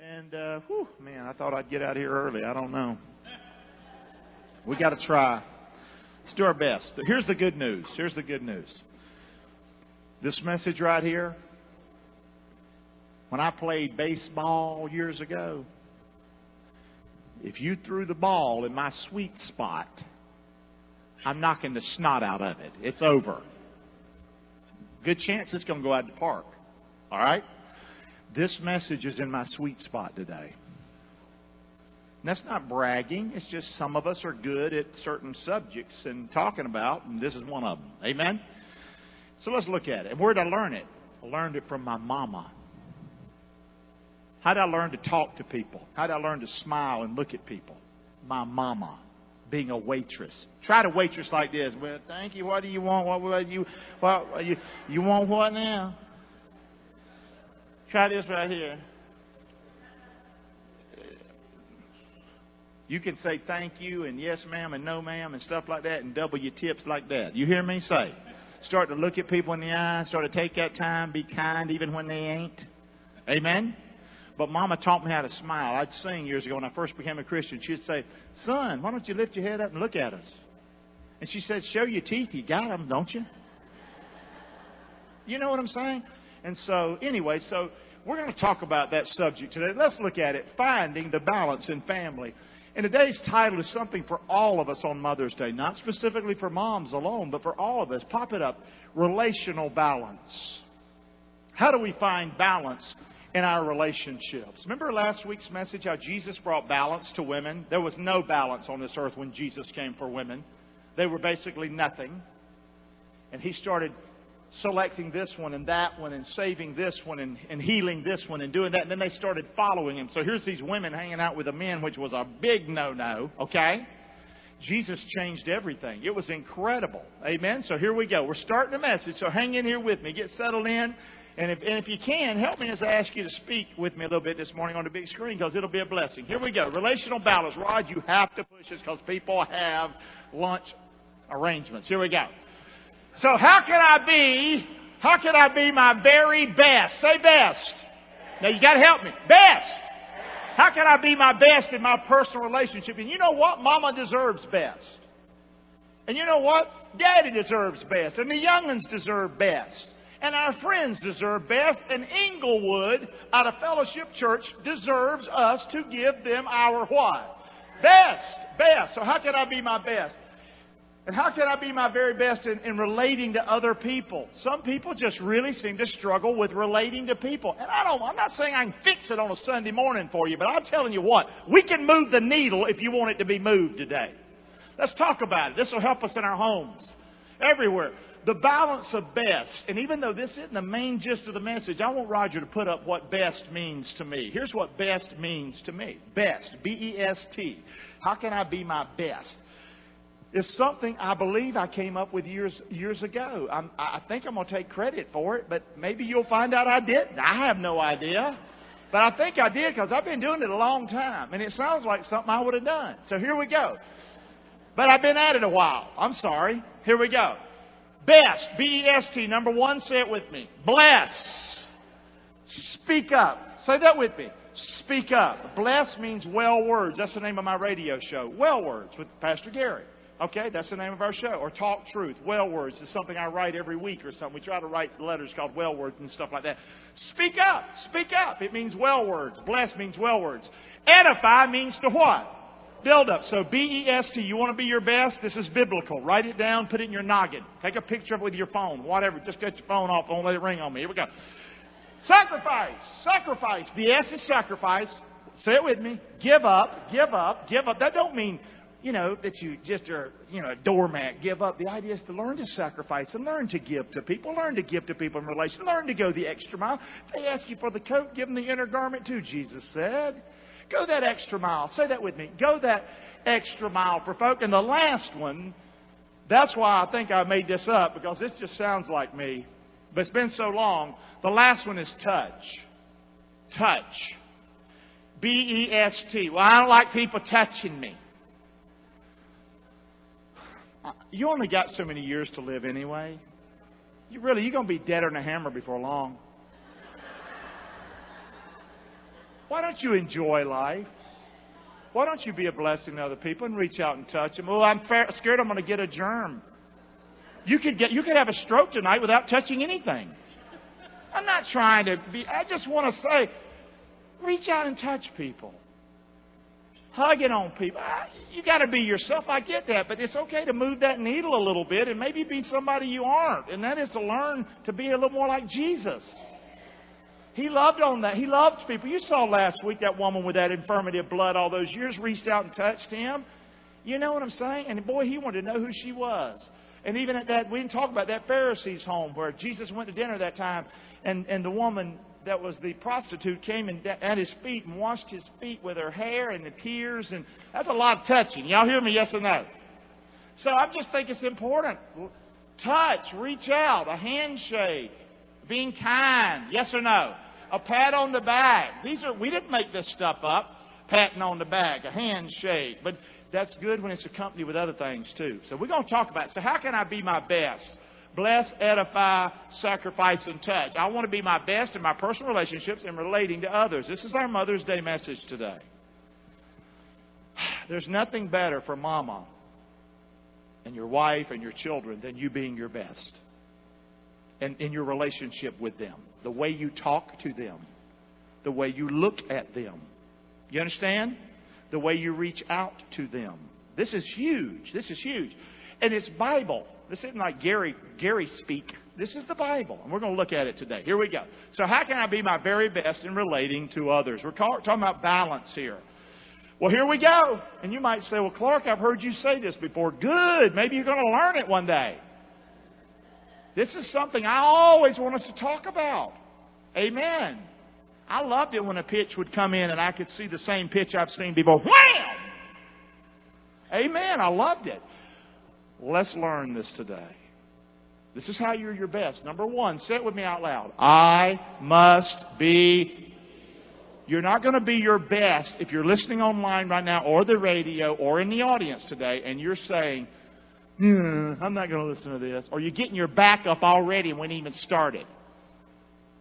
And, uh, whew, man, I thought I'd get out here early. I don't know. We got to try. Let's do our best. But here's the good news. Here's the good news. This message right here, when I played baseball years ago, if you threw the ball in my sweet spot, I'm knocking the snot out of it. It's over. Good chance it's going to go out the park. All right? This message is in my sweet spot today. And that's not bragging. It's just some of us are good at certain subjects and talking about, and this is one of them. Amen? So let's look at it. And where did I learn it? I learned it from my mama. How did I learn to talk to people? How did I learn to smile and look at people? My mama being a waitress. Try to waitress like this. Well, thank you. What do you want? What will you? What you? You want what now? Try this right here. You can say thank you and yes ma'am and no ma'am and stuff like that and double your tips like that. You hear me say? Start to look at people in the eye. Start to take that time. Be kind even when they ain't. Amen. But Mama taught me how to smile. I'd sing years ago when I first became a Christian. She'd say, "Son, why don't you lift your head up and look at us?" And she said, "Show your teeth. You got them, don't you?" You know what I'm saying? And so, anyway, so we're going to talk about that subject today. Let's look at it: finding the balance in family. And today's title is something for all of us on Mother's Day, not specifically for moms alone, but for all of us. Pop it up. Relational balance. How do we find balance in our relationships? Remember last week's message how Jesus brought balance to women? There was no balance on this earth when Jesus came for women. They were basically nothing. And he started selecting this one and that one and saving this one and, and healing this one and doing that. And then they started following him. So here's these women hanging out with the men, which was a big no no, okay? Jesus changed everything. It was incredible. Amen. So here we go. We're starting the message. So hang in here with me. Get settled in. And if, and if you can, help me as I ask you to speak with me a little bit this morning on the big screen because it'll be a blessing. Here we go. Relational balance. Rod, you have to push this because people have lunch arrangements. Here we go. So how can I be, how can I be my very best? Say best. Now you gotta help me. Best. How can I be my best in my personal relationship? And you know what? Mama deserves best. And you know what? Daddy deserves best. And the young'uns deserve best. And our friends deserve best. And Inglewood, out of Fellowship Church, deserves us to give them our what? Best. Best. So how can I be my best? And how can I be my very best in, in, relating to other people? Some people just really seem to struggle with relating to people. And I don't, I'm not saying I can fix it on a Sunday morning for you, but I'm telling you what, we can move the needle if you want it to be moved today. Let's talk about it. This will help us in our homes. Everywhere. The balance of best. And even though this isn't the main gist of the message, I want Roger to put up what best means to me. Here's what best means to me. Best. B-E-S-T. How can I be my best? Is something I believe I came up with years years ago. I'm, I think I'm going to take credit for it, but maybe you'll find out I didn't. I have no idea. But I think I did because I've been doing it a long time, and it sounds like something I would have done. So here we go. But I've been at it a while. I'm sorry. Here we go. Best, B-E-S-T, number one, say it with me. Bless. Speak up. Say that with me. Speak up. Bless means well words. That's the name of my radio show. Well words with Pastor Gary. Okay, that's the name of our show. Or Talk Truth. Well words is something I write every week or something. We try to write letters called well words and stuff like that. Speak up. Speak up. It means well words. Bless means well words. Edify means to what? Build up. So B-E-S-T. You want to be your best? This is biblical. Write it down. Put it in your noggin. Take a picture of it with your phone. Whatever. Just get your phone off. Don't let it ring on me. Here we go. Sacrifice. Sacrifice. The S is sacrifice. Say it with me. Give up. Give up. Give up. That don't mean you know, that you just are, you know, a doormat, give up. The idea is to learn to sacrifice and learn to give to people. Learn to give to people in relation. Learn to go the extra mile. They ask you for the coat, give them the inner garment too, Jesus said. Go that extra mile. Say that with me. Go that extra mile for folk. And the last one, that's why I think I made this up, because this just sounds like me. But it's been so long. The last one is touch. Touch. B E S T. Well, I don't like people touching me. Uh, you only got so many years to live anyway. You really, you're going to be deader than a hammer before long. Why don't you enjoy life? Why don't you be a blessing to other people and reach out and touch them? Oh, I'm scared I'm going to get a germ. You could get, you could have a stroke tonight without touching anything. I'm not trying to be, I just want to say, reach out and touch people. Hugging on people. Ah, you got to be yourself. I get that, but it's okay to move that needle a little bit and maybe be somebody you aren't. And that is to learn to be a little more like Jesus. He loved on that. He loved people. You saw last week that woman with that infirmity of blood all those years reached out and touched him. You know what I'm saying? And boy, he wanted to know who she was. And even at that, we didn't talk about that Pharisee's home where Jesus went to dinner that time, and, and the woman that was the prostitute came and, at his feet and washed his feet with her hair and the tears. And that's a lot of touching. Y'all hear me? Yes or no? So I just think it's important. Touch, reach out, a handshake, being kind. Yes or no? A pat on the back. These are we didn't make this stuff up. Patting on the back, a handshake. But that's good when it's accompanied with other things too. So we're going to talk about it. So how can I be my best? Bless, edify, sacrifice, and touch. I want to be my best in my personal relationships and relating to others. This is our Mother's Day message today. There's nothing better for mama and your wife and your children than you being your best. And in your relationship with them. The way you talk to them. The way you look at them. You understand? The way you reach out to them. This is huge. This is huge. And it's Bible. This isn't like Gary, Gary speak. This is the Bible, and we're going to look at it today. Here we go. So, how can I be my very best in relating to others? We're talking about balance here. Well, here we go. And you might say, Well, Clark, I've heard you say this before. Good. Maybe you're going to learn it one day. This is something I always want us to talk about. Amen. I loved it when a pitch would come in and I could see the same pitch I've seen before. Wham! Amen. I loved it. Let's learn this today. This is how you're your best. Number one, say it with me out loud. I must be. You're not going to be your best if you're listening online right now or the radio or in the audience today and you're saying, hmm, I'm not going to listen to this. Or you're getting your back up already and we ain't even started.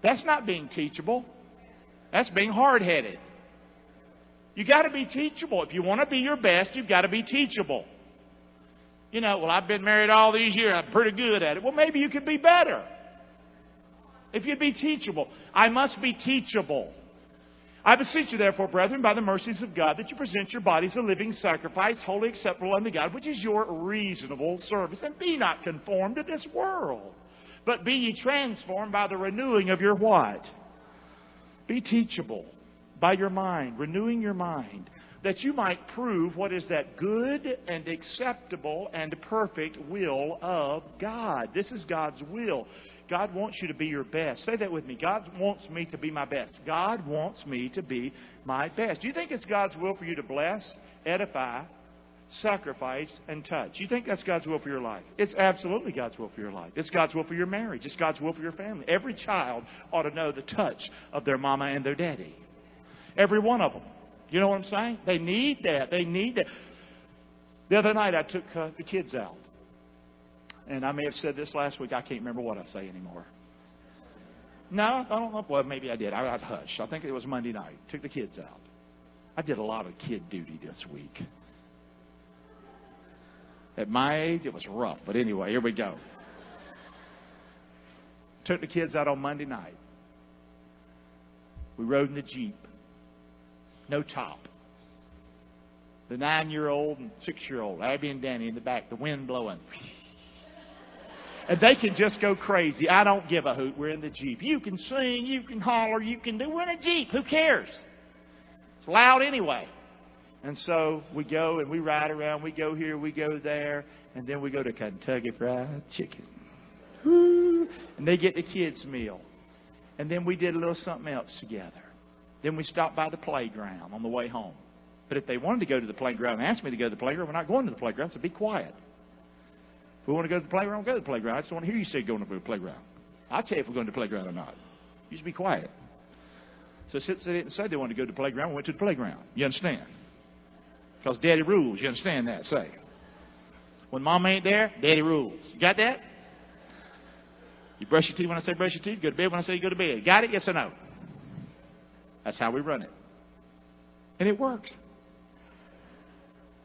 That's not being teachable. That's being hard headed. You've got to be teachable. If you want to be your best, you've got to be teachable you know, well, I've been married all these years. I'm pretty good at it. Well, maybe you could be better. If you'd be teachable. I must be teachable. I beseech you, therefore, brethren, by the mercies of God, that you present your bodies a living sacrifice, wholly acceptable unto God, which is your reasonable service. And be not conformed to this world, but be ye transformed by the renewing of your what? Be teachable by your mind, renewing your mind that you might prove what is that good and acceptable and perfect will of God. This is God's will. God wants you to be your best. Say that with me. God wants me to be my best. God wants me to be my best. Do you think it's God's will for you to bless, edify, sacrifice, and touch? You think that's God's will for your life? It's absolutely God's will for your life. It's God's will for your marriage. It's God's will for your family. Every child ought to know the touch of their mama and their daddy. Every one of them. You know what I'm saying? They need that. They need that. The other night I took uh, the kids out. And I may have said this last week. I can't remember what I say anymore. No, I don't know. Well, maybe I did. I, I'd hush. I think it was Monday night. Took the kids out. I did a lot of kid duty this week. At my age, it was rough. But anyway, here we go. Took the kids out on Monday night. We rode in the Jeep no top. The nine year old and six year old, Abby and Danny in the back, the wind blowing. And they can just go crazy. I don't give a hoot. We're in the Jeep. You can sing, you can holler, you can do. We're in a Jeep. Who cares? It's loud anyway. And so we go and we ride around. We go here, we go there, and then we go to Kentucky Fried Chicken. Woo! And they get the kids' meal. And then we did a little something else together. Then we stopped by the playground on the way home. But if they wanted to go to the playground and asked me to go to the playground, we're not going to the playground, so be quiet. If we want to go to the playground, we'll go to the playground. I just want to hear you say going to the playground. I'll tell you if we're going to the playground or not. You just be quiet. So since they didn't say they wanted to go to the playground, we went to the playground. You understand? Because daddy rules. You understand that? Say. When mom ain't there, daddy rules. You got that? You brush your teeth when I say brush your teeth. Go to bed when I say go to bed. Got it? Yes or no? That's how we run it. And it works.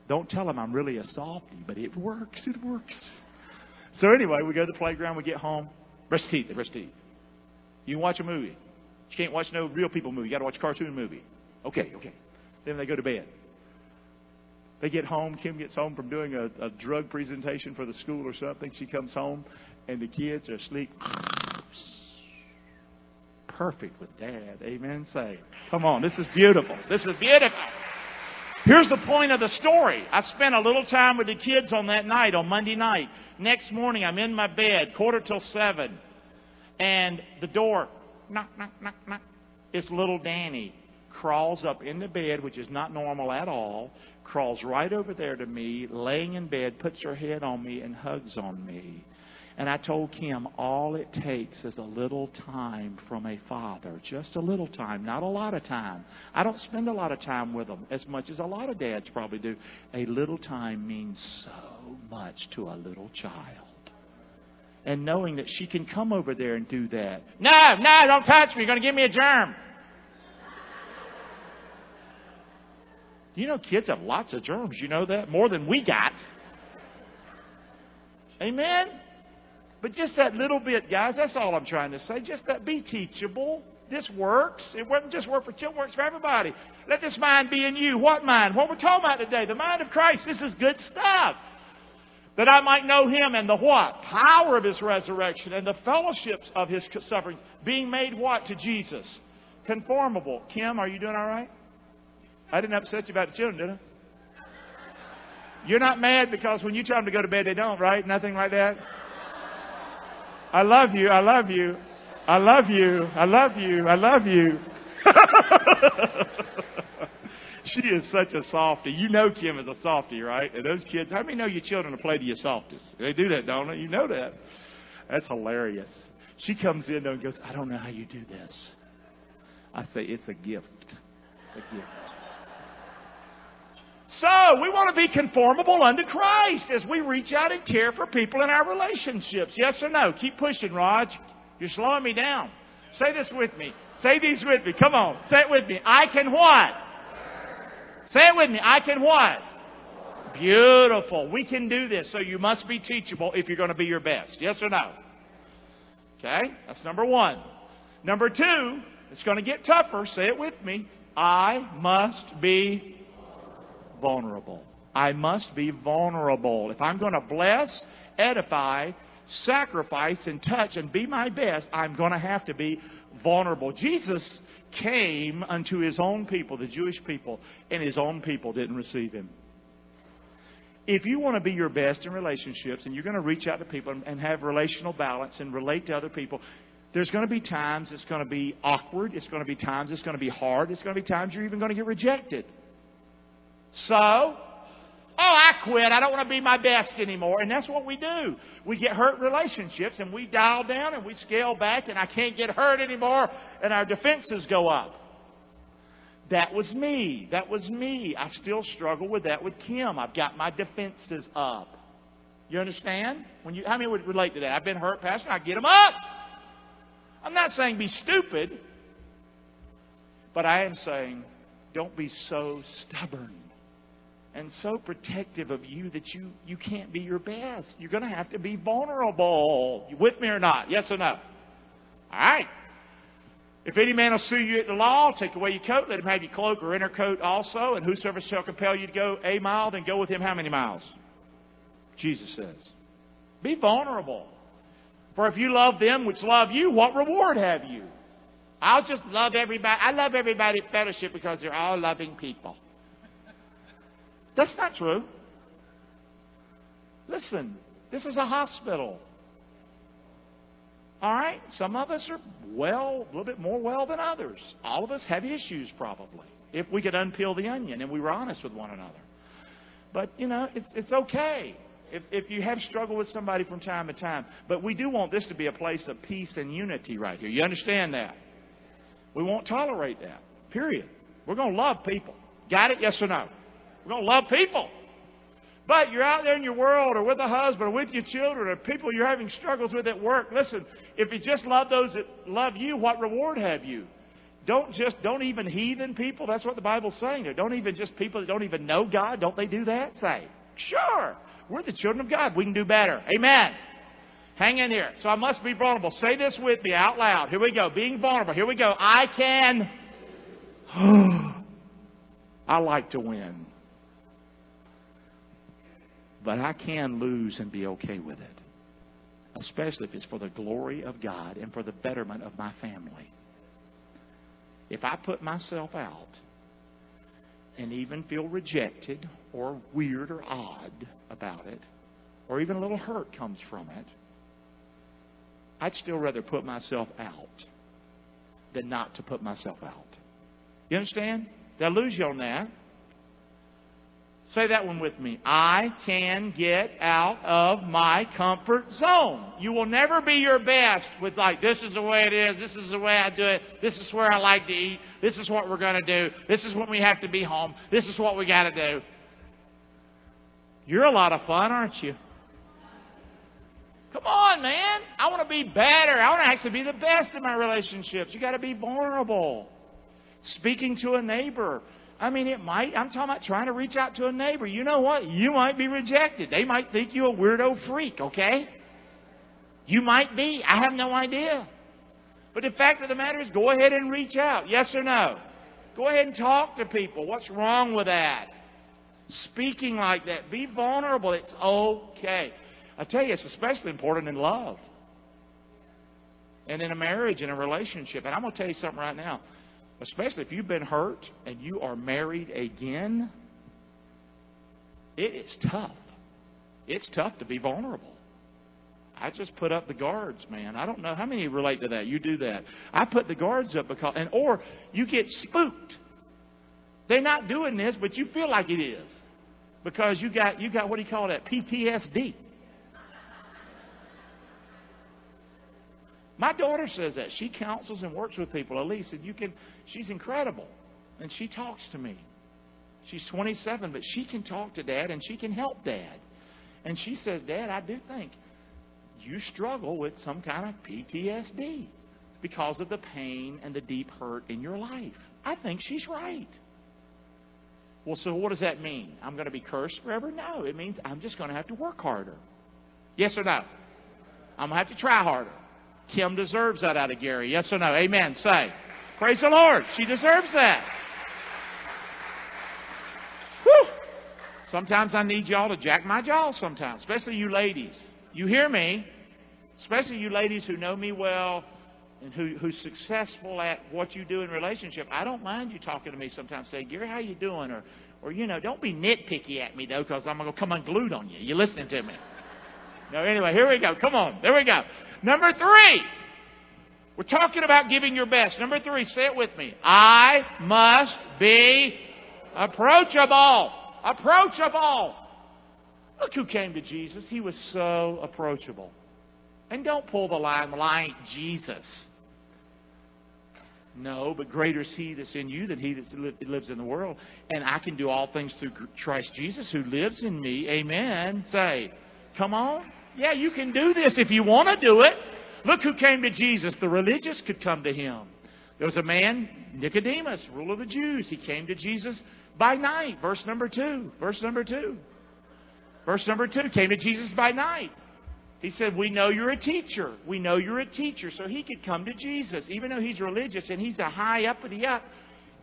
Don't tell them I'm really a softy, but it works. It works. So anyway, we go to the playground, we get home, brush teeth, they brush teeth. You can watch a movie. You can't watch no real people movie. You got to watch a cartoon movie. Okay, okay. Then they go to bed. They get home. Kim gets home from doing a, a drug presentation for the school or something. She comes home, and the kids are asleep. Perfect with dad. Amen. Say, come on. This is beautiful. This is beautiful. Here's the point of the story. I spent a little time with the kids on that night, on Monday night. Next morning, I'm in my bed, quarter till seven, and the door, knock, knock, knock, knock. It's little Danny crawls up in the bed, which is not normal at all, crawls right over there to me, laying in bed, puts her head on me, and hugs on me. And I told Kim, all it takes is a little time from a father. Just a little time, not a lot of time. I don't spend a lot of time with them as much as a lot of dads probably do. A little time means so much to a little child. And knowing that she can come over there and do that. No, no, don't touch me. You're going to give me a germ. You know, kids have lots of germs. You know that? More than we got. Amen? But just that little bit, guys, that's all I'm trying to say. Just that be teachable. This works. It wouldn't just work for children, it works for everybody. Let this mind be in you. What mind? What we're talking about today. The mind of Christ. This is good stuff. That I might know him and the what? Power of his resurrection and the fellowships of his sufferings. Being made what to Jesus? Conformable. Kim, are you doing all right? I didn't upset you about the children, did I? You're not mad because when you tell them to go to bed, they don't, right? Nothing like that? I love you. I love you. I love you. I love you. I love you. she is such a softy. You know Kim is a softy, right? And those kids, how many know your children play to your softest? They do that, don't they? You know that. That's hilarious. She comes in and goes, I don't know how you do this. I say, it's a gift. It's a gift. So, we want to be conformable unto Christ as we reach out and care for people in our relationships. Yes or no? Keep pushing, Raj. You're slowing me down. Say this with me. Say these with me. Come on. Say it with me. I can what? Say it with me. I can what? Beautiful. We can do this. So you must be teachable if you're going to be your best. Yes or no? Okay? That's number one. Number two, it's going to get tougher. Say it with me. I must be vulnerable. I must be vulnerable. If I'm going to bless, edify, sacrifice, and touch and be my best, I'm going to have to be vulnerable. Jesus came unto his own people, the Jewish people, and his own people didn't receive him. If you want to be your best in relationships and you're going to reach out to people and have relational balance and relate to other people, there's going to be times it's going to be awkward. It's going to be times it's going to be hard. It's going to be times you're even going to get rejected. So, oh, I quit. I don't want to be my best anymore. And that's what we do. We get hurt relationships and we dial down and we scale back and I can't get hurt anymore and our defenses go up. That was me. That was me. I still struggle with that with Kim. I've got my defenses up. You understand? When you, how many would relate to that? I've been hurt, Pastor. I get them up. I'm not saying be stupid, but I am saying don't be so stubborn and so protective of you that you, you can't be your best. You're going to have to be vulnerable. You with me or not? Yes or no? All right. If any man will sue you at the law, take away your coat, let him have your cloak or inner coat also, and whosoever shall compel you to go a mile, then go with him how many miles? Jesus says. Be vulnerable. For if you love them which love you, what reward have you? I'll just love everybody. I love everybody at fellowship because they're all loving people. That's not true. Listen, this is a hospital. All right? Some of us are well, a little bit more well than others. All of us have issues, probably, if we could unpeel the onion and we were honest with one another. But, you know, it's, it's okay if, if you have struggled with somebody from time to time. But we do want this to be a place of peace and unity right here. You understand that? We won't tolerate that. Period. We're going to love people. Got it? Yes or no? We're going to love people. But you're out there in your world or with a husband or with your children or people you're having struggles with at work. Listen, if you just love those that love you, what reward have you? Don't just, don't even heathen people. That's what the Bible's saying there. Don't even just people that don't even know God. Don't they do that? Say, sure. We're the children of God. We can do better. Amen. Hang in here. So I must be vulnerable. Say this with me out loud. Here we go. Being vulnerable. Here we go. I can. I like to win. But I can lose and be okay with it. Especially if it's for the glory of God and for the betterment of my family. If I put myself out and even feel rejected or weird or odd about it, or even a little hurt comes from it, I'd still rather put myself out than not to put myself out. You understand? Did I lose you on that? Say that one with me. I can get out of my comfort zone. You will never be your best with like, this is the way it is, this is the way I do it, this is where I like to eat, this is what we're going to do, this is when we have to be home, this is what we got to do. You're a lot of fun, aren't you? Come on, man. I want to be better. I want to actually be the best in my relationships. You got to be vulnerable. Speaking to a neighbor. I mean, it might, I'm talking about trying to reach out to a neighbor. You know what? You might be rejected. They might think you a weirdo freak, okay? You might be. I have no idea. But the fact of the matter is, go ahead and reach out. Yes or no? Go ahead and talk to people. What's wrong with that? Speaking like that. Be vulnerable. It's okay. I tell you, it's especially important in love and in a marriage and a relationship. And I'm going to tell you something right now especially if you've been hurt and you are married again, it is tough. It's tough to be vulnerable. I just put up the guards, man. I don't know how many relate to that. You do that. I put the guards up because, and or you get spooked. They're not doing this, but you feel like it is because you got you got what do you call that PTSD. My daughter says that. She counsels and works with people. Elise, and you can she's incredible. And she talks to me. She's 27, but she can talk to dad and she can help dad. And she says, Dad, I do think you struggle with some kind of PTSD because of the pain and the deep hurt in your life. I think she's right. Well, so what does that mean? I'm going to be cursed forever? No. It means I'm just going to have to work harder. Yes or no? I'm going to have to try harder. Kim deserves that out of Gary. Yes or no? Amen. Say. Praise the Lord. She deserves that. Whew. Sometimes I need y'all to jack my jaw sometimes, especially you ladies. You hear me? Especially you ladies who know me well and who, who's successful at what you do in relationship. I don't mind you talking to me sometimes. Say, Gary, how you doing? Or, or you know, don't be nitpicky at me though, because I'm gonna come unglued on you. You listening to me? No, anyway, here we go. Come on, there we go. Number three, we're talking about giving your best. Number three, say it with me. I must be approachable. Approachable. Look who came to Jesus. He was so approachable. And don't pull the line, I ain't Jesus. No, but greater is He that's in you than He that lives in the world. And I can do all things through Christ Jesus who lives in me. Amen. Say, come on. Yeah, you can do this if you want to do it. Look who came to Jesus. The religious could come to him. There was a man, Nicodemus, ruler of the Jews. He came to Jesus by night. Verse number two. Verse number two. Verse number two came to Jesus by night. He said, We know you're a teacher. We know you're a teacher. So he could come to Jesus. Even though he's religious and he's a high uppity up,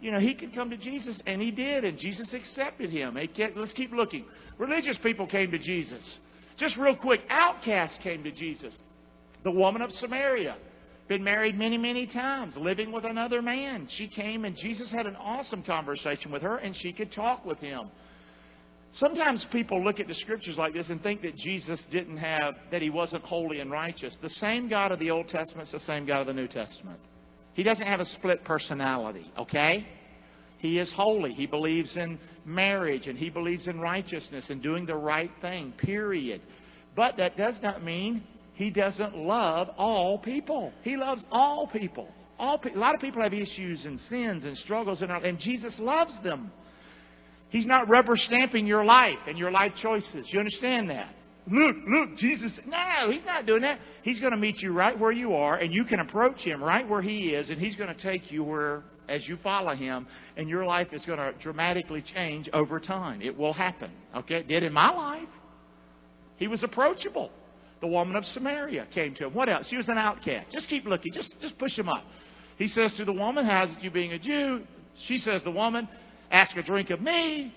you know, he could come to Jesus, and he did, and Jesus accepted him. Let's keep looking. Religious people came to Jesus. Just real quick, outcasts came to Jesus. The woman of Samaria, been married many, many times, living with another man. She came and Jesus had an awesome conversation with her, and she could talk with him. Sometimes people look at the scriptures like this and think that Jesus didn't have, that he wasn't holy and righteous. The same God of the Old Testament is the same God of the New Testament. He doesn't have a split personality, okay? He is holy. He believes in marriage and he believes in righteousness and doing the right thing, period. But that does not mean he doesn't love all people. He loves all people. All pe- a lot of people have issues and sins and struggles, and, and Jesus loves them. He's not rubber stamping your life and your life choices. You understand that? Look, look, Jesus. No, he's not doing that. He's going to meet you right where you are, and you can approach him right where he is, and he's going to take you where as you follow Him, and your life is going to dramatically change over time. It will happen. Okay? It did in my life. He was approachable. The woman of Samaria came to him. What else? She was an outcast. Just keep looking. Just, just push him up. He says to the woman, How's it you being a Jew? She says, The woman, ask a drink of me.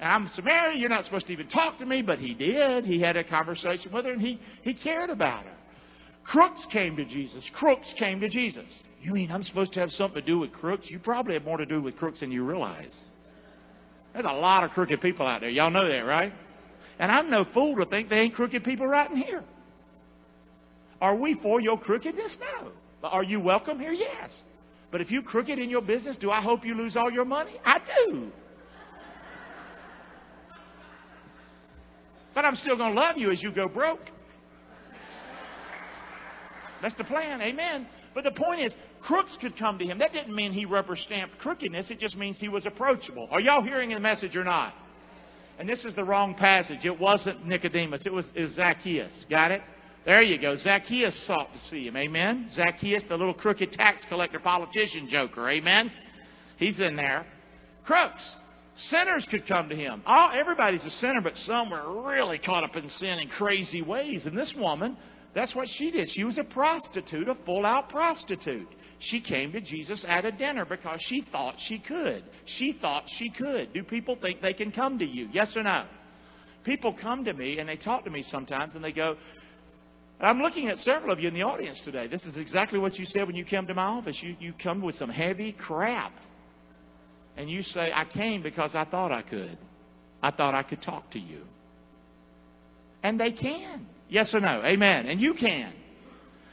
I'm a Samaritan. You're not supposed to even talk to me. But he did. He had a conversation with her and he, he cared about her. Crooks came to Jesus. Crooks came to Jesus. You mean I'm supposed to have something to do with crooks? You probably have more to do with crooks than you realize. There's a lot of crooked people out there. Y'all know that, right? And I'm no fool to think there ain't crooked people right in here. Are we for your crookedness? No. But are you welcome here? Yes. But if you crooked in your business, do I hope you lose all your money? I do. But I'm still going to love you as you go broke. That's the plan. Amen. But the point is, crooks could come to him. That didn't mean he rubber stamped crookedness. It just means he was approachable. Are y'all hearing the message or not? And this is the wrong passage. It wasn't Nicodemus. It was, it was Zacchaeus. Got it? There you go. Zacchaeus sought to see him. Amen. Zacchaeus, the little crooked tax collector politician joker. Amen. He's in there. Crooks. Sinners could come to him. All, everybody's a sinner, but some were really caught up in sin in crazy ways. And this woman, that's what she did. She was a prostitute, a full out prostitute. She came to Jesus at a dinner because she thought she could. She thought she could. Do people think they can come to you? Yes or no? People come to me and they talk to me sometimes and they go, I'm looking at several of you in the audience today. This is exactly what you said when you came to my office. You, you come with some heavy crap. And you say, I came because I thought I could. I thought I could talk to you. And they can. Yes or no? Amen. And you can.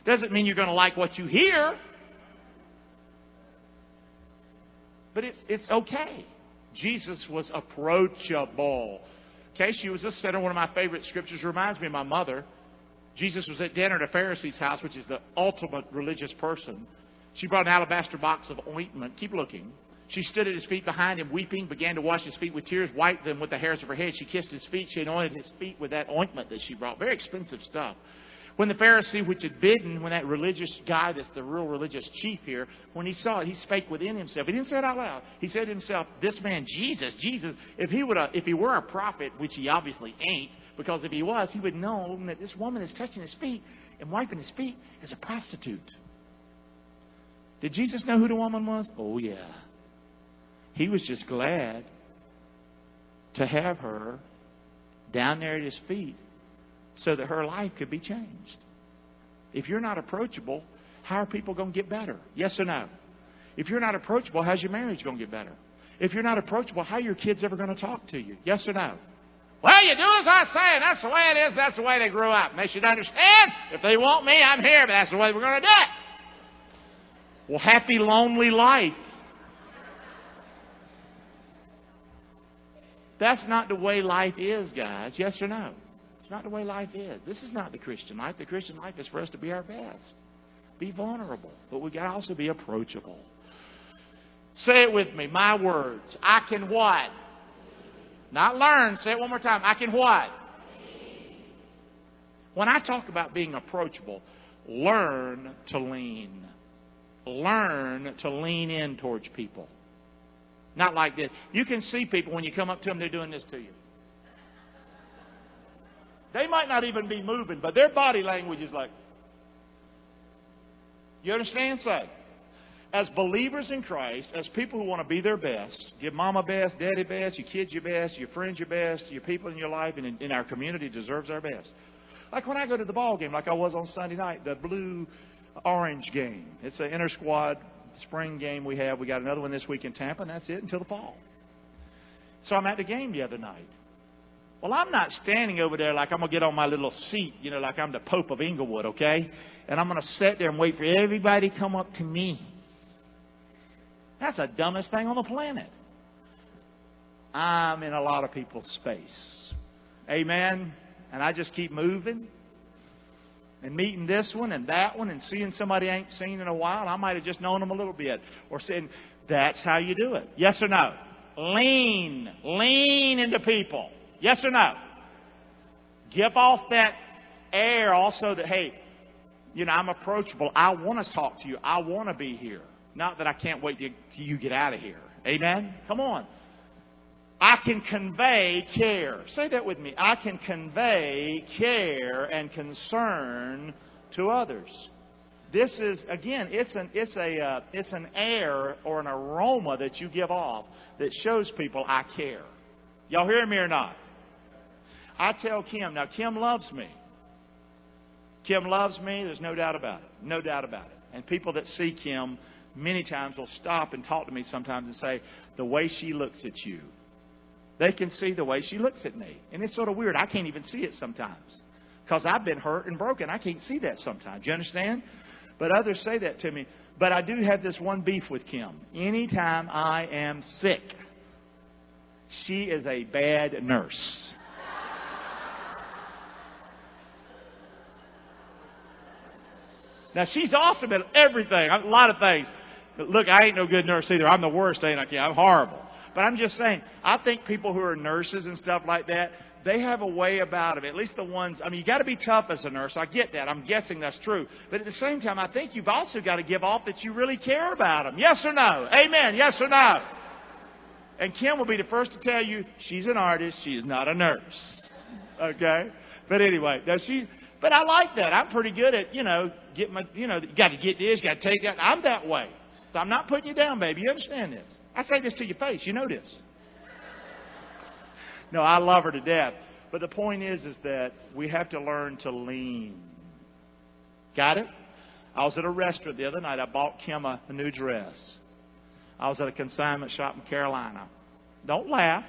Doesn't mean you're going to like what you hear. But it's, it's okay. Jesus was approachable. Okay, she was a sinner. One of my favorite scriptures reminds me of my mother. Jesus was at dinner at a Pharisee's house, which is the ultimate religious person. She brought an alabaster box of ointment. Keep looking. She stood at his feet behind him, weeping, began to wash his feet with tears, wiped them with the hairs of her head. She kissed his feet. She anointed his feet with that ointment that she brought. Very expensive stuff. When the Pharisee, which had bidden, when that religious guy that's the real religious chief here, when he saw it, he spake within himself. He didn't say it out loud. He said to himself, This man, Jesus, Jesus, if he would, if he were a prophet, which he obviously ain't, because if he was, he would know that this woman is touching his feet and wiping his feet is a prostitute. Did Jesus know who the woman was? Oh, yeah. He was just glad to have her down there at his feet so that her life could be changed. If you're not approachable, how are people going to get better? Yes or no? If you're not approachable, how's your marriage going to get better? If you're not approachable, how are your kids ever going to talk to you? Yes or no? Well, you do as I say, and that's the way it is. That's the way they grew up. And they should understand. If they want me, I'm here, but that's the way we're going to do it. Well, happy, lonely life. That's not the way life is, guys. Yes or no? It's not the way life is. This is not the Christian life. The Christian life is for us to be our best, be vulnerable, but we got to also be approachable. Say it with me. My words. I can what? Not learn. Say it one more time. I can what? When I talk about being approachable, learn to lean. Learn to lean in towards people. Not like this. You can see people when you come up to them, they're doing this to you. They might not even be moving, but their body language is like. You understand? Say. As believers in Christ, as people who want to be their best, give mama best, daddy best, your kids your best, your friends your best, your people in your life and in, in our community deserves our best. Like when I go to the ball game, like I was on Sunday night, the blue orange game. It's an inter squad spring game we have. We got another one this week in Tampa, and that's it until the fall. So I'm at the game the other night. Well, I'm not standing over there like I'm going to get on my little seat, you know, like I'm the Pope of Inglewood, okay? And I'm going to sit there and wait for everybody to come up to me. That's the dumbest thing on the planet. I'm in a lot of people's space. Amen. And I just keep moving and meeting this one and that one and seeing somebody I ain't seen in a while. I might have just known them a little bit. Or saying, that's how you do it. Yes or no? Lean. Lean into people. Yes or no? Give off that air also that, hey, you know, I'm approachable. I want to talk to you. I want to be here. Not that I can't wait till you get out of here. Amen? Come on. I can convey care. Say that with me. I can convey care and concern to others. This is again, it's an it's a uh, it's an air or an aroma that you give off that shows people I care. Y'all hear me or not? I tell Kim now. Kim loves me. Kim loves me. There's no doubt about it. No doubt about it. And people that see Kim many times will stop and talk to me sometimes and say, the way she looks at you. They can see the way she looks at me. And it's sort of weird. I can't even see it sometimes. Because I've been hurt and broken. I can't see that sometimes. You understand? But others say that to me. But I do have this one beef with Kim. Anytime I am sick, she is a bad nurse. Now she's awesome at everything, a lot of things. But look, I ain't no good nurse either. I'm the worst, ain't I? I'm horrible. But I'm just saying, I think people who are nurses and stuff like that, they have a way about them. At least the ones, I mean, you got to be tough as a nurse. I get that. I'm guessing that's true. But at the same time, I think you've also got to give off that you really care about them. Yes or no? Amen. Yes or no? And Kim will be the first to tell you she's an artist. She is not a nurse. Okay? But anyway, now she's, but I like that. I'm pretty good at, you know, get my, you know, you got to get this, got to take that. I'm that way. So I'm not putting you down, baby. You understand this? I say this to your face. You know this. No, I love her to death. But the point is, is that we have to learn to lean. Got it? I was at a restaurant the other night. I bought Kim a new dress. I was at a consignment shop in Carolina. Don't laugh.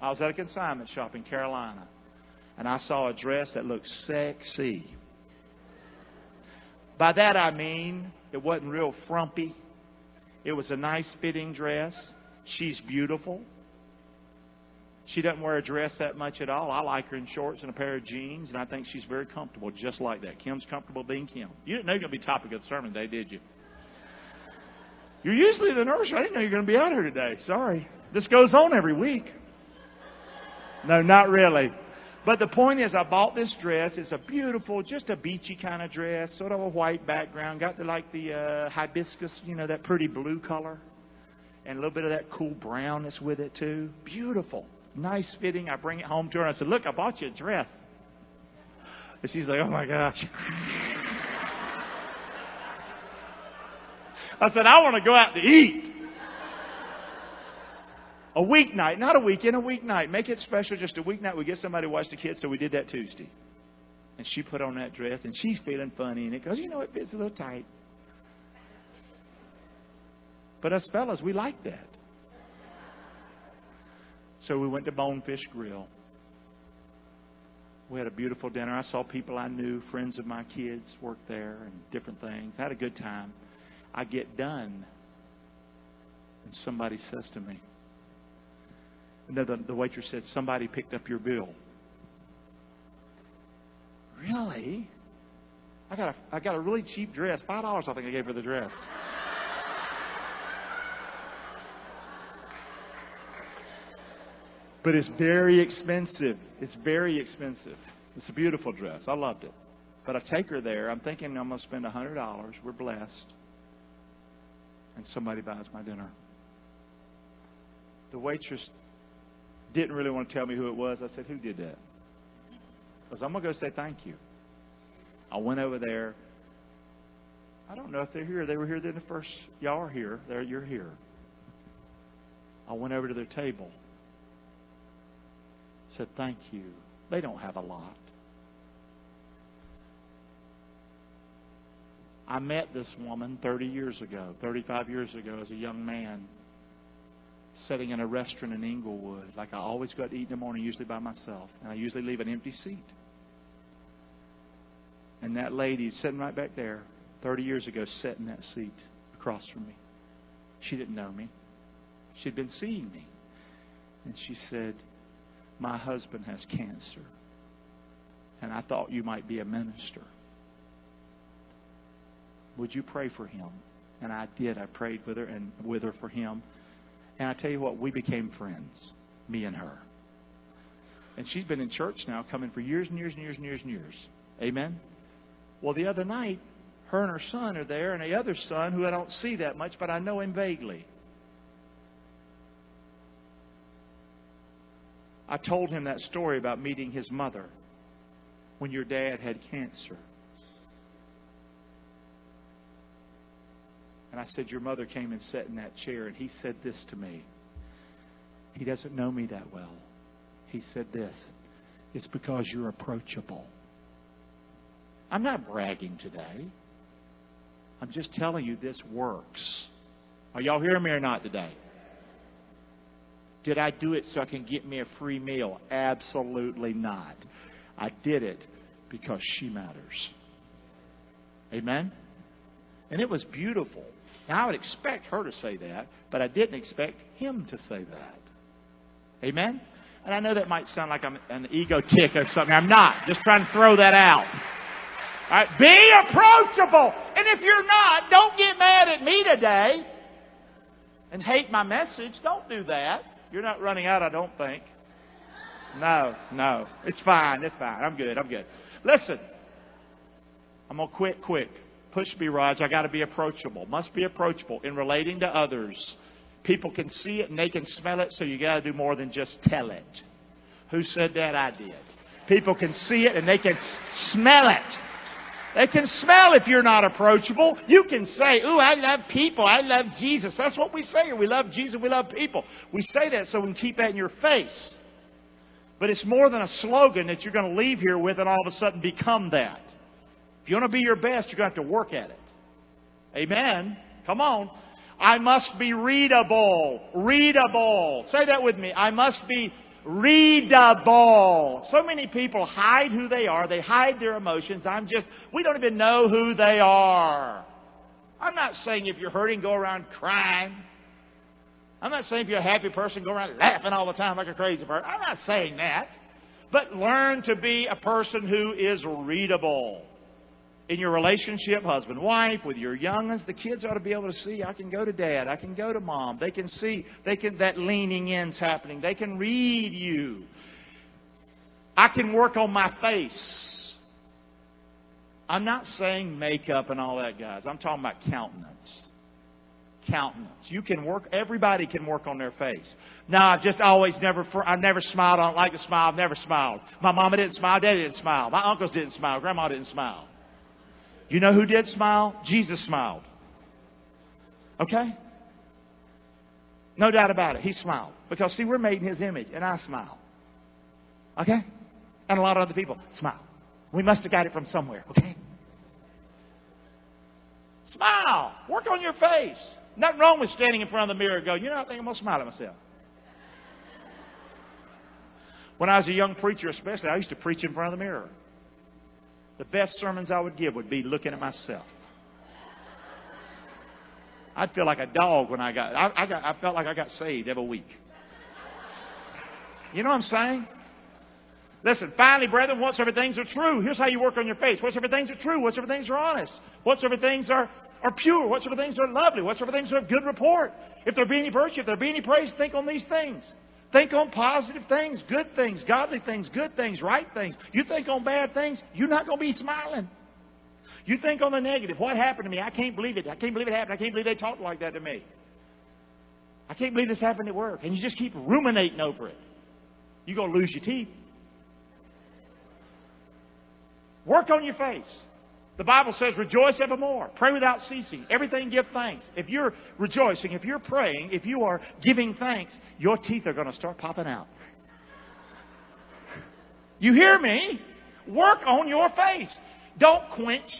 I was at a consignment shop in Carolina. And I saw a dress that looked sexy. By that I mean it wasn't real frumpy. It was a nice fitting dress. She's beautiful. She doesn't wear a dress that much at all. I like her in shorts and a pair of jeans, and I think she's very comfortable just like that. Kim's comfortable being Kim. You didn't know you're going to be topic of the sermon today, did you? You're usually the nurse. I didn't know you're going to be out here today. Sorry. This goes on every week. No, not really. But the point is, I bought this dress. It's a beautiful, just a beachy kind of dress, sort of a white background. Got the like the uh, hibiscus, you know, that pretty blue color, and a little bit of that cool brownness with it too. Beautiful, nice fitting. I bring it home to her. I said, "Look, I bought you a dress." And she's like, "Oh my gosh." I said, "I want to go out to eat." A weeknight, not a weekend, a weeknight. Make it special, just a weeknight. We get somebody to watch the kids, so we did that Tuesday. And she put on that dress, and she's feeling funny in it because, you know, it fits a little tight. But us fellas, we like that. So we went to Bonefish Grill. We had a beautiful dinner. I saw people I knew, friends of my kids, work there and different things. Had a good time. I get done, and somebody says to me, and the, the waitress said, Somebody picked up your bill. Really? I got a, I got a really cheap dress. Five dollars I think I gave for the dress. But it's very expensive. It's very expensive. It's a beautiful dress. I loved it. But I take her there. I'm thinking I'm going to spend a $100. We're blessed. And somebody buys my dinner. The waitress didn't really want to tell me who it was. I said, Who did that? Because I'm going to go say thank you. I went over there. I don't know if they're here. They were here then the first. Y'all are here. There, you're here. I went over to their table. Said thank you. They don't have a lot. I met this woman 30 years ago, 35 years ago, as a young man sitting in a restaurant in Inglewood, like I always go to eat in the morning, usually by myself, and I usually leave an empty seat. And that lady sitting right back there, 30 years ago, sat in that seat across from me. She didn't know me. She'd been seeing me. And she said, My husband has cancer. And I thought you might be a minister. Would you pray for him? And I did. I prayed with her and with her for him. And I tell you what, we became friends, me and her. And she's been in church now, coming for years and years and years and years and years. Amen? Well, the other night, her and her son are there, and the other son who I don't see that much, but I know him vaguely. I told him that story about meeting his mother when your dad had cancer. And I said, Your mother came and sat in that chair, and he said this to me. He doesn't know me that well. He said this It's because you're approachable. I'm not bragging today. I'm just telling you this works. Are y'all hearing me or not today? Did I do it so I can get me a free meal? Absolutely not. I did it because she matters. Amen? And it was beautiful. Now, I would expect her to say that, but I didn't expect him to say that. Amen? And I know that might sound like I'm an ego tick or something. I'm not. Just trying to throw that out. All right? Be approachable. And if you're not, don't get mad at me today and hate my message. Don't do that. You're not running out, I don't think. No, no. It's fine. It's fine. I'm good. I'm good. Listen. I'm going to quit quick. Push me, Raj. I got to be approachable. Must be approachable in relating to others. People can see it and they can smell it, so you got to do more than just tell it. Who said that? I did. People can see it and they can smell it. They can smell if you're not approachable. You can say, Ooh, I love people. I love Jesus. That's what we say. We love Jesus. We love people. We say that so we can keep that in your face. But it's more than a slogan that you're going to leave here with and all of a sudden become that. You want to be your best, you're going to have to work at it. Amen. Come on. I must be readable. Readable. Say that with me. I must be readable. So many people hide who they are. They hide their emotions. I'm just, we don't even know who they are. I'm not saying if you're hurting, go around crying. I'm not saying if you're a happy person, go around laughing all the time like a crazy person. I'm not saying that. But learn to be a person who is readable in your relationship, husband, wife, with your youngins, the kids ought to be able to see, I can go to dad, I can go to mom. They can see, they can, that leaning in's happening. They can read you. I can work on my face. I'm not saying makeup and all that, guys. I'm talking about countenance. Countenance. You can work, everybody can work on their face. Now, I've just always never, I never smiled. I don't like to smile. I've never smiled. My mama didn't smile. Daddy didn't smile. My uncles didn't smile. Grandma didn't smile. You know who did smile? Jesus smiled. Okay? No doubt about it. He smiled. Because, see, we're made in His image, and I smile. Okay? And a lot of other people smile. We must have got it from somewhere, okay? Smile. Work on your face. Nothing wrong with standing in front of the mirror and going, you know, I think I'm going to smile at myself. When I was a young preacher, especially, I used to preach in front of the mirror. The best sermons I would give would be looking at myself. I'd feel like a dog when I got I, I got I felt like I got saved every week. You know what I'm saying? Listen, finally, brethren, whatsoever things are true. Here's how you work on your face. Whatsoever things are true. Whatsoever things are honest. Whatsoever things are, are pure. Whatsoever things are lovely. Whatsoever things are of good report. If there be any virtue, if there be any praise, think on these things. Think on positive things, good things, godly things, good things, right things. You think on bad things, you're not going to be smiling. You think on the negative. What happened to me? I can't believe it. I can't believe it happened. I can't believe they talked like that to me. I can't believe this happened at work. And you just keep ruminating over it. You're going to lose your teeth. Work on your face. The Bible says, rejoice evermore. Pray without ceasing. Everything give thanks. If you're rejoicing, if you're praying, if you are giving thanks, your teeth are going to start popping out. You hear me? Work on your face. Don't quench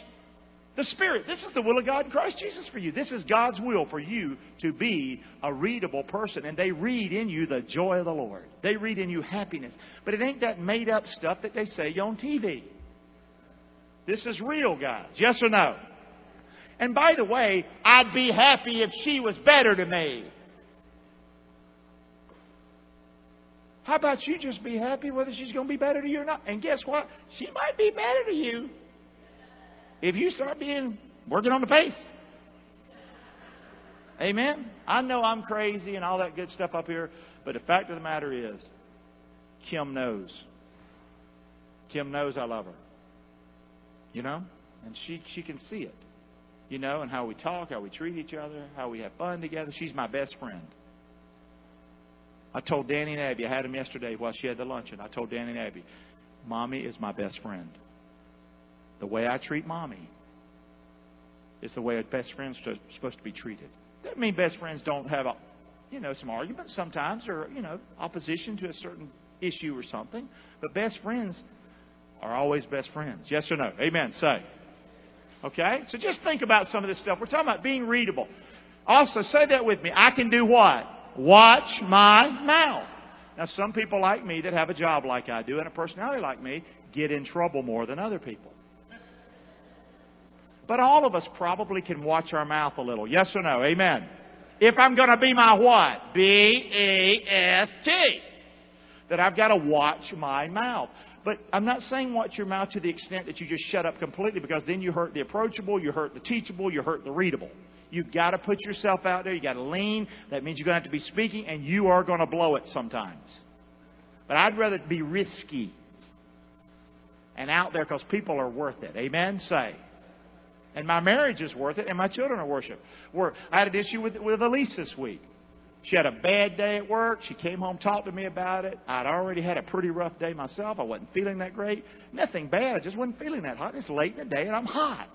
the Spirit. This is the will of God in Christ Jesus for you. This is God's will for you to be a readable person. And they read in you the joy of the Lord. They read in you happiness. But it ain't that made up stuff that they say on TV. This is real, guys. Yes or no? And by the way, I'd be happy if she was better to me. How about you just be happy whether she's going to be better to you or not? And guess what? She might be better to you if you start being working on the pace. Amen. I know I'm crazy and all that good stuff up here, but the fact of the matter is, Kim knows. Kim knows I love her. You know? And she, she can see it. you know, and how we talk, how we treat each other, how we have fun together. She's my best friend. I told Danny and Abby, I had them yesterday while she had the luncheon. I told Danny and Abby, Mommy is my best friend. The way I treat Mommy is the way a best friend's supposed to be treated. Doesn't mean best friends don't have, a, you know, some arguments sometimes or, you know, opposition to a certain issue or something. But best friends are always best friends. Yes or no? Amen. Say. Okay? So just think about some of this stuff. We're talking about being readable. Also, say that with me. I can do what? Watch my mouth. Now, some people like me that have a job like I do and a personality like me get in trouble more than other people. But all of us probably can watch our mouth a little. Yes or no? Amen. If I'm going to be my what? B-E-S-T. That I've got to watch my mouth. But I'm not saying watch your mouth to the extent that you just shut up completely because then you hurt the approachable, you hurt the teachable, you hurt the readable. You've got to put yourself out there. You've got to lean. That means you're going to have to be speaking, and you are going to blow it sometimes. But I'd rather be risky and out there because people are worth it. Amen? Say. And my marriage is worth it, and my children are worship. I had an issue with, with Elise this week. She had a bad day at work. She came home, talked to me about it. I'd already had a pretty rough day myself. I wasn't feeling that great. Nothing bad. I just wasn't feeling that hot. It's late in the day, and I'm hot.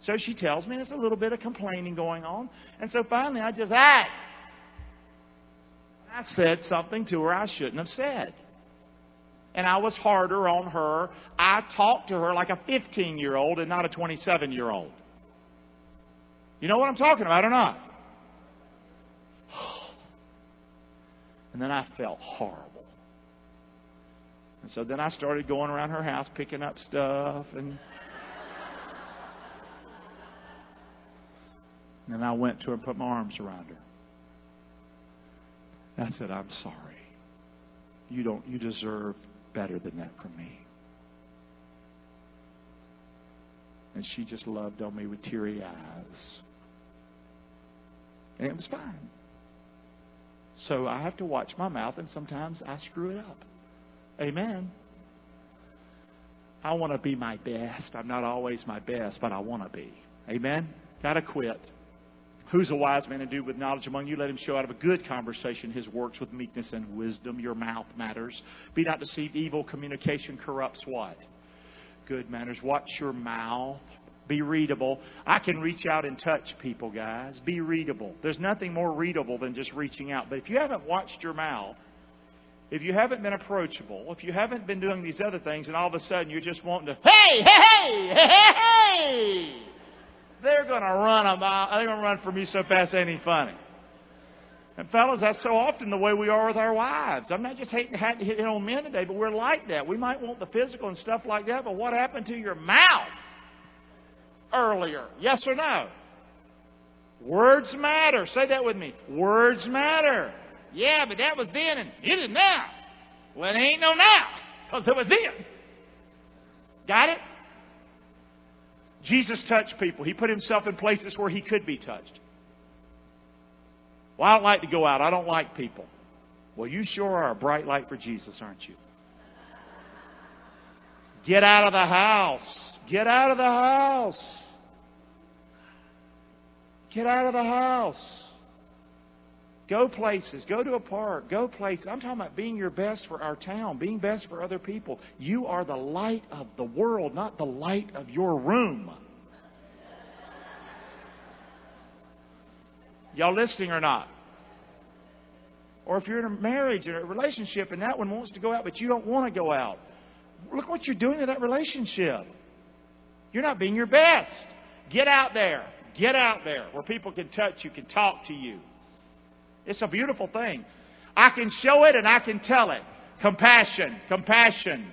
So she tells me there's a little bit of complaining going on. And so finally I just, hey! I said something to her I shouldn't have said. And I was harder on her. I talked to her like a 15 year old and not a 27 year old. You know what I'm talking about or not? And then I felt horrible. And so then I started going around her house picking up stuff and And I went to her and put my arms around her. And I said, I'm sorry. You don't you deserve better than that from me. And she just loved on me with teary eyes. And it was fine. So I have to watch my mouth, and sometimes I screw it up. Amen. I want to be my best. I'm not always my best, but I want to be. Amen. Got to quit. Who's a wise man and do with knowledge among you? Let him show out of a good conversation his works with meekness and wisdom. Your mouth matters. Be not deceived. Evil communication corrupts what? Good manners. Watch your mouth. Be readable. I can reach out and touch people, guys. Be readable. There's nothing more readable than just reaching out. But if you haven't watched your mouth, if you haven't been approachable, if you haven't been doing these other things, and all of a sudden you're just wanting to, hey, hey, hey, hey, hey, they're going to run a mile. They're going to run for me so fast, ain't even funny. And fellas, that's so often the way we are with our wives. I'm not just hating, hating hit on men today, but we're like that. We might want the physical and stuff like that, but what happened to your mouth earlier? Yes or no? Words matter. Say that with me. Words matter. Yeah, but that was then and it is now. Well, it ain't no now because it was then. Got it? Jesus touched people. He put himself in places where he could be touched. Well, I don't like to go out. I don't like people. Well, you sure are a bright light for Jesus, aren't you? Get out of the house. Get out of the house. Get out of the house. Go places. Go to a park. Go places. I'm talking about being your best for our town, being best for other people. You are the light of the world, not the light of your room. Y'all listening or not? Or if you're in a marriage or a relationship and that one wants to go out, but you don't want to go out, look what you're doing to that relationship. You're not being your best. Get out there. Get out there where people can touch you, can talk to you. It's a beautiful thing. I can show it and I can tell it. Compassion, compassion.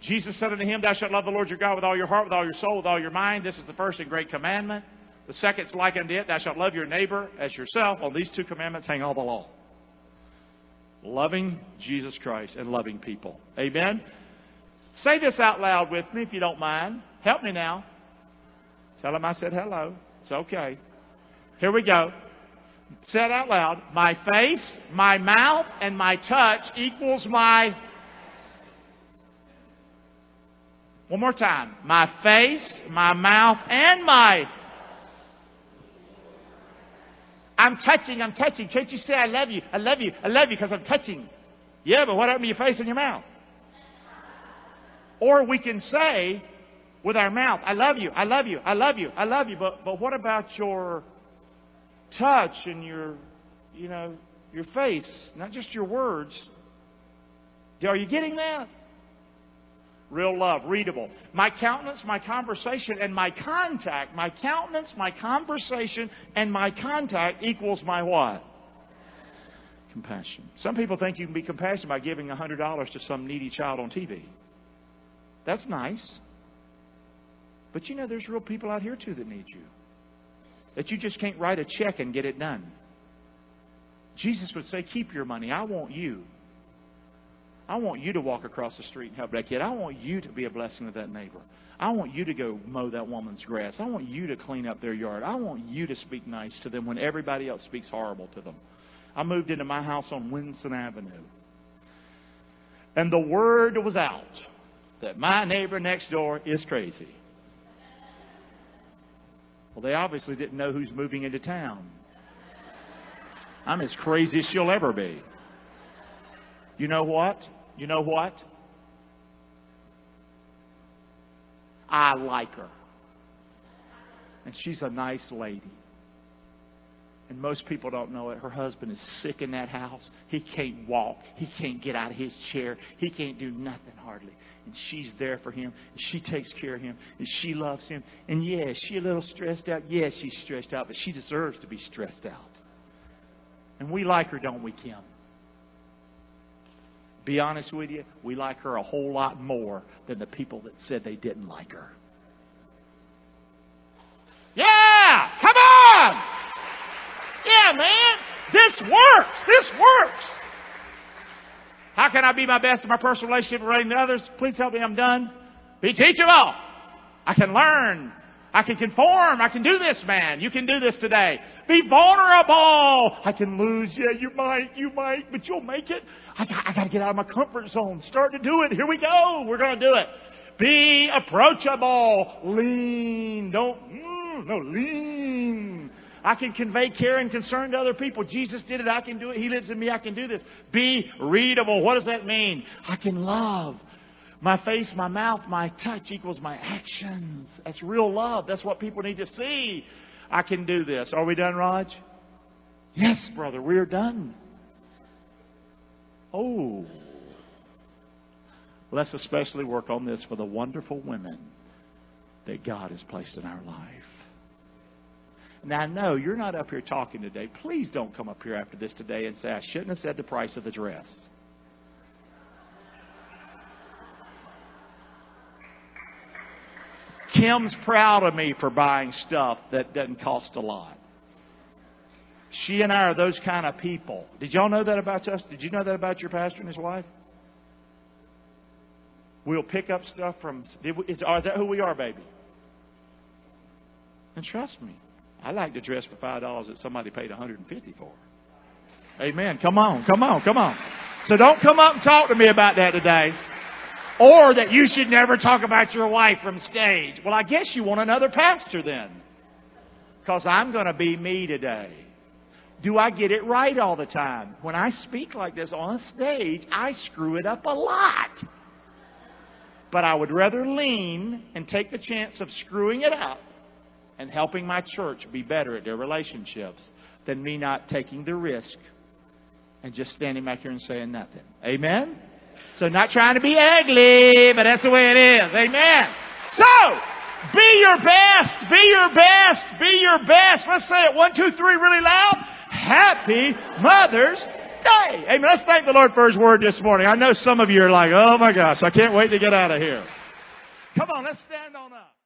Jesus said unto him, Thou shalt love the Lord your God with all your heart, with all your soul, with all your mind. This is the first and great commandment. The second's like unto it, Thou shalt love your neighbor as yourself. On these two commandments hang all the law. Loving Jesus Christ and loving people. Amen? Say this out loud with me if you don't mind. Help me now. Tell him I said hello. It's okay. Here we go. Say it out loud. My face, my mouth, and my touch equals my. One more time. My face, my mouth, and my. I'm touching, I'm touching. Can't you say I love you? I love you, I love you because I'm touching. Yeah, but what happened to your face and your mouth? Or we can say with our mouth, I love you, I love you, I love you, I love you. But, but what about your touch and your, you know, your face, not just your words? Are you getting that? Real love, readable. My countenance, my conversation, and my contact. My countenance, my conversation, and my contact equals my what? Compassion. Some people think you can be compassionate by giving $100 to some needy child on TV. That's nice. But you know, there's real people out here too that need you. That you just can't write a check and get it done. Jesus would say, Keep your money. I want you. I want you to walk across the street and help that kid. I want you to be a blessing to that neighbor. I want you to go mow that woman's grass. I want you to clean up their yard. I want you to speak nice to them when everybody else speaks horrible to them. I moved into my house on Winston Avenue. And the word was out that my neighbor next door is crazy. Well, they obviously didn't know who's moving into town. I'm as crazy as she'll ever be. You know what? You know what? I like her. And she's a nice lady. And most people don't know it. Her husband is sick in that house. He can't walk. He can't get out of his chair. He can't do nothing hardly. And she's there for him. And she takes care of him. And she loves him. And yes, she a little stressed out. Yes, she's stressed out, but she deserves to be stressed out. And we like her, don't we, Kim? Be honest with you, we like her a whole lot more than the people that said they didn't like her. Yeah! Come on! Yeah, man! This works! This works! How can I be my best in my personal relationship relating to others? Please help me, I'm done. Be teachable. I can learn. I can conform. I can do this, man. You can do this today. Be vulnerable. I can lose. Yeah, you might. You might, but you'll make it. I got, I got to get out of my comfort zone. Start to do it. Here we go. We're going to do it. Be approachable. Lean. Don't, mm, no, lean. I can convey care and concern to other people. Jesus did it. I can do it. He lives in me. I can do this. Be readable. What does that mean? I can love. My face, my mouth, my touch equals my actions. That's real love. That's what people need to see. I can do this. Are we done, Raj? Yes, brother, we're done. Oh. Let's especially work on this for the wonderful women that God has placed in our life. Now, know you're not up here talking today. Please don't come up here after this today and say, I shouldn't have said the price of the dress. Kim's proud of me for buying stuff that doesn't cost a lot. She and I are those kind of people. Did y'all know that about us? Did you know that about your pastor and his wife? We'll pick up stuff from. Is, oh, is that who we are, baby? And trust me, I like to dress for five dollars that somebody paid 150 for. Amen. Come on, come on, come on. So don't come up and talk to me about that today. Or that you should never talk about your wife from stage. Well, I guess you want another pastor then. Because I'm going to be me today. Do I get it right all the time? When I speak like this on stage, I screw it up a lot. But I would rather lean and take the chance of screwing it up and helping my church be better at their relationships than me not taking the risk and just standing back here and saying nothing. Amen? So not trying to be ugly, but that's the way it is. Amen. So, be your best, be your best, be your best. Let's say it one, two, three really loud. Happy Mother's Day. Amen. Let's thank the Lord for His Word this morning. I know some of you are like, oh my gosh, I can't wait to get out of here. Come on, let's stand on up.